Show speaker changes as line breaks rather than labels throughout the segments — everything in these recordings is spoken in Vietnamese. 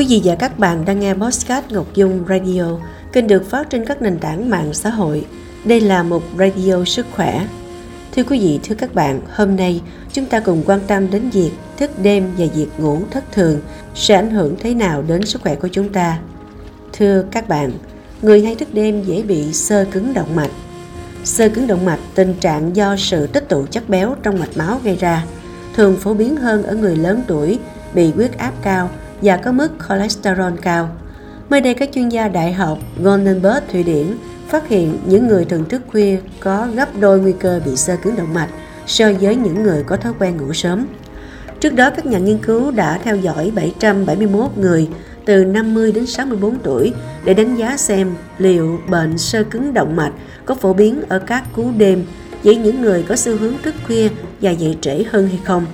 Quý vị và các bạn đang nghe Postcard Ngọc Dung Radio, kênh được phát trên các nền tảng mạng xã hội. Đây là một radio sức khỏe. Thưa quý vị, thưa các bạn, hôm nay chúng ta cùng quan tâm đến việc thức đêm và việc ngủ thất thường sẽ ảnh hưởng thế nào đến sức khỏe của chúng ta. Thưa các bạn, người hay thức đêm dễ bị sơ cứng động mạch. Sơ cứng động mạch tình trạng do sự tích tụ chất béo trong mạch máu gây ra, thường phổ biến hơn ở người lớn tuổi bị huyết áp cao và có mức cholesterol cao. Mới đây, các chuyên gia đại học Goldenberg Thụy Điển phát hiện những người thường thức khuya có gấp đôi nguy cơ bị sơ cứng động mạch so với những người có thói quen ngủ sớm. Trước đó, các nhà nghiên cứu đã theo dõi 771 người từ 50 đến 64 tuổi để đánh giá xem liệu bệnh sơ cứng động mạch có phổ biến ở các cú đêm với những người có xu hướng thức khuya và dậy trễ hơn hay không.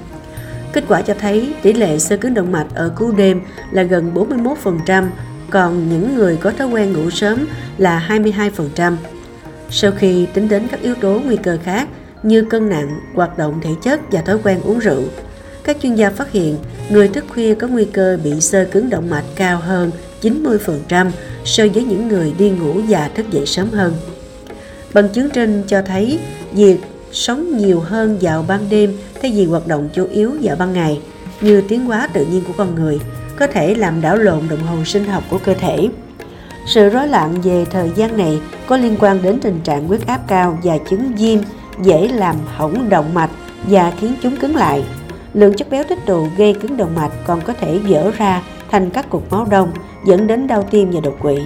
Kết quả cho thấy tỷ lệ sơ cứng động mạch ở cú đêm là gần 41%, còn những người có thói quen ngủ sớm là 22%. Sau khi tính đến các yếu tố nguy cơ khác như cân nặng, hoạt động thể chất và thói quen uống rượu, các chuyên gia phát hiện người thức khuya có nguy cơ bị sơ cứng động mạch cao hơn 90% so với những người đi ngủ và thức dậy sớm hơn. Bằng chứng trên cho thấy việc sống nhiều hơn vào ban đêm, thay vì hoạt động chủ yếu vào ban ngày như tiến hóa tự nhiên của con người, có thể làm đảo lộn đồng hồ sinh học của cơ thể. Sự rối loạn về thời gian này có liên quan đến tình trạng huyết áp cao và chứng viêm, dễ làm hỏng động mạch và khiến chúng cứng lại. Lượng chất béo tích tụ gây cứng động mạch còn có thể vỡ ra thành các cục máu đông, dẫn đến đau tim và đột quỵ.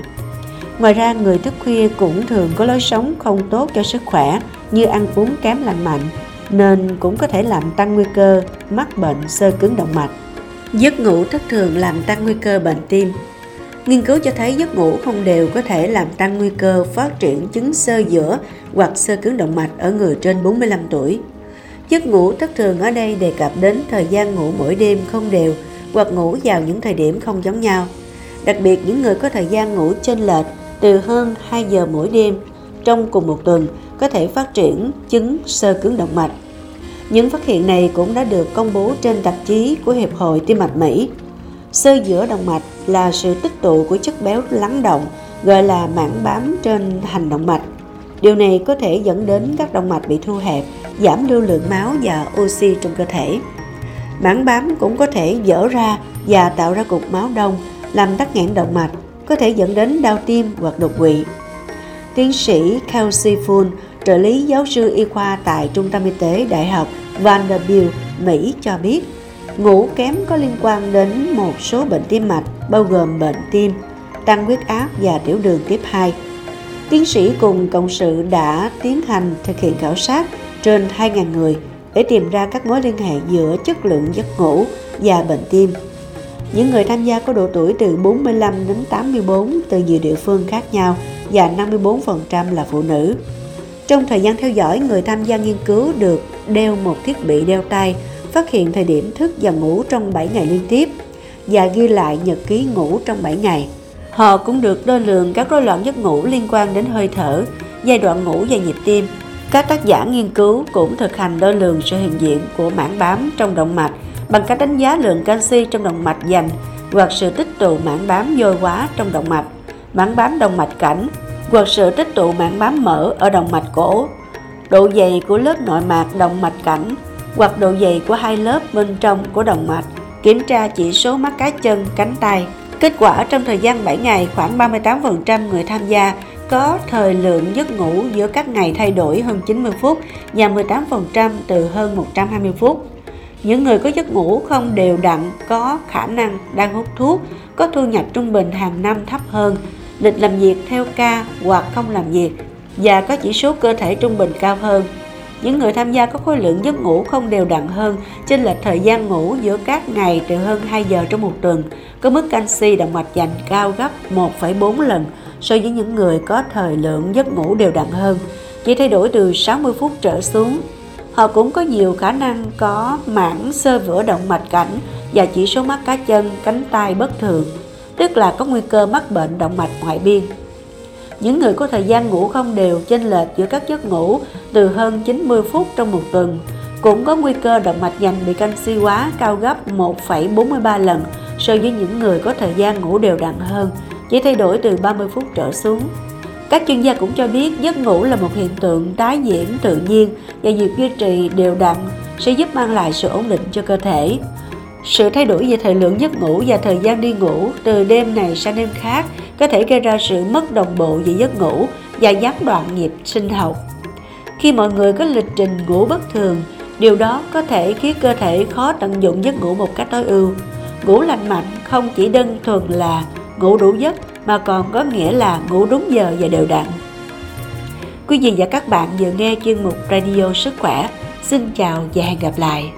Ngoài ra, người thức khuya cũng thường có lối sống không tốt cho sức khỏe như ăn uống kém lành mạnh, nên cũng có thể làm tăng nguy cơ mắc bệnh sơ cứng động mạch. Giấc ngủ thất thường làm tăng nguy cơ bệnh tim. Nghiên cứu cho thấy giấc ngủ không đều có thể làm tăng nguy cơ phát triển chứng sơ giữa hoặc sơ cứng động mạch ở người trên 45 tuổi. Giấc ngủ thất thường ở đây đề cập đến thời gian ngủ mỗi đêm không đều hoặc ngủ vào những thời điểm không giống nhau. Đặc biệt những người có thời gian ngủ chênh lệch từ hơn 2 giờ mỗi đêm trong cùng một tuần có thể phát triển chứng sơ cứng động mạch. Những phát hiện này cũng đã được công bố trên tạp chí của Hiệp hội Tim mạch Mỹ. Sơ giữa động mạch là sự tích tụ của chất béo lắng động gọi là mảng bám trên hành động mạch. Điều này có thể dẫn đến các động mạch bị thu hẹp, giảm lưu lượng máu và oxy trong cơ thể. Mảng bám cũng có thể dở ra và tạo ra cục máu đông, làm tắc nghẽn động mạch, có thể dẫn đến đau tim hoặc đột quỵ. Tiến sĩ Kelsey Full, trợ lý giáo sư y khoa tại Trung tâm Y tế Đại học Vanderbilt, Mỹ cho biết, ngủ kém có liên quan đến một số bệnh tim mạch, bao gồm bệnh tim, tăng huyết áp và tiểu đường tiếp 2. Tiến sĩ cùng cộng sự đã tiến hành thực hiện khảo sát trên 2.000 người để tìm ra các mối liên hệ giữa chất lượng giấc ngủ và bệnh tim. Những người tham gia có độ tuổi từ 45 đến 84 từ nhiều địa phương khác nhau và 54% là phụ nữ. Trong thời gian theo dõi, người tham gia nghiên cứu được đeo một thiết bị đeo tay, phát hiện thời điểm thức và ngủ trong 7 ngày liên tiếp và ghi lại nhật ký ngủ trong 7 ngày. Họ cũng được đo lường các rối loạn giấc ngủ liên quan đến hơi thở, giai đoạn ngủ và nhịp tim. Các tác giả nghiên cứu cũng thực hành đo lường sự hiện diện của mảng bám trong động mạch bằng cách đánh giá lượng canxi trong động mạch dành hoặc sự tích tụ mảng bám dôi quá trong động mạch, mảng bám động mạch cảnh hoặc sự tích tụ mảng bám mỡ ở động mạch cổ, độ dày của lớp nội mạc động mạch cảnh hoặc độ dày của hai lớp bên trong của động mạch, kiểm tra chỉ số mắt cá chân, cánh tay. Kết quả trong thời gian 7 ngày, khoảng 38% người tham gia có thời lượng giấc ngủ giữa các ngày thay đổi hơn 90 phút và 18% từ hơn 120 phút. Những người có giấc ngủ không đều đặn có khả năng đang hút thuốc, có thu nhập trung bình hàng năm thấp hơn, lịch làm việc theo ca hoặc không làm việc và có chỉ số cơ thể trung bình cao hơn. Những người tham gia có khối lượng giấc ngủ không đều đặn hơn, trên lệch thời gian ngủ giữa các ngày từ hơn 2 giờ trong một tuần, có mức canxi động mạch dành cao gấp 1,4 lần so với những người có thời lượng giấc ngủ đều đặn hơn, chỉ thay đổi từ 60 phút trở xuống. Họ cũng có nhiều khả năng có mảng sơ vữa động mạch cảnh và chỉ số mắt cá chân, cánh tay bất thường, tức là có nguy cơ mắc bệnh động mạch ngoại biên. Những người có thời gian ngủ không đều chênh lệch giữa các giấc ngủ từ hơn 90 phút trong một tuần cũng có nguy cơ động mạch dành bị canxi hóa cao gấp 1,43 lần so với những người có thời gian ngủ đều đặn hơn, chỉ thay đổi từ 30 phút trở xuống. Các chuyên gia cũng cho biết giấc ngủ là một hiện tượng tái diễn tự nhiên và việc duy trì đều đặn sẽ giúp mang lại sự ổn định cho cơ thể. Sự thay đổi về thời lượng giấc ngủ và thời gian đi ngủ từ đêm này sang đêm khác có thể gây ra sự mất đồng bộ về giấc ngủ và gián đoạn nhịp sinh học. Khi mọi người có lịch trình ngủ bất thường, điều đó có thể khiến cơ thể khó tận dụng giấc ngủ một cách tối ưu. Ngủ lành mạnh không chỉ đơn thuần là ngủ đủ giấc mà còn có nghĩa là ngủ đúng giờ và đều đặn. Quý vị và các bạn vừa nghe chuyên mục Radio Sức Khỏe. Xin chào và hẹn gặp lại.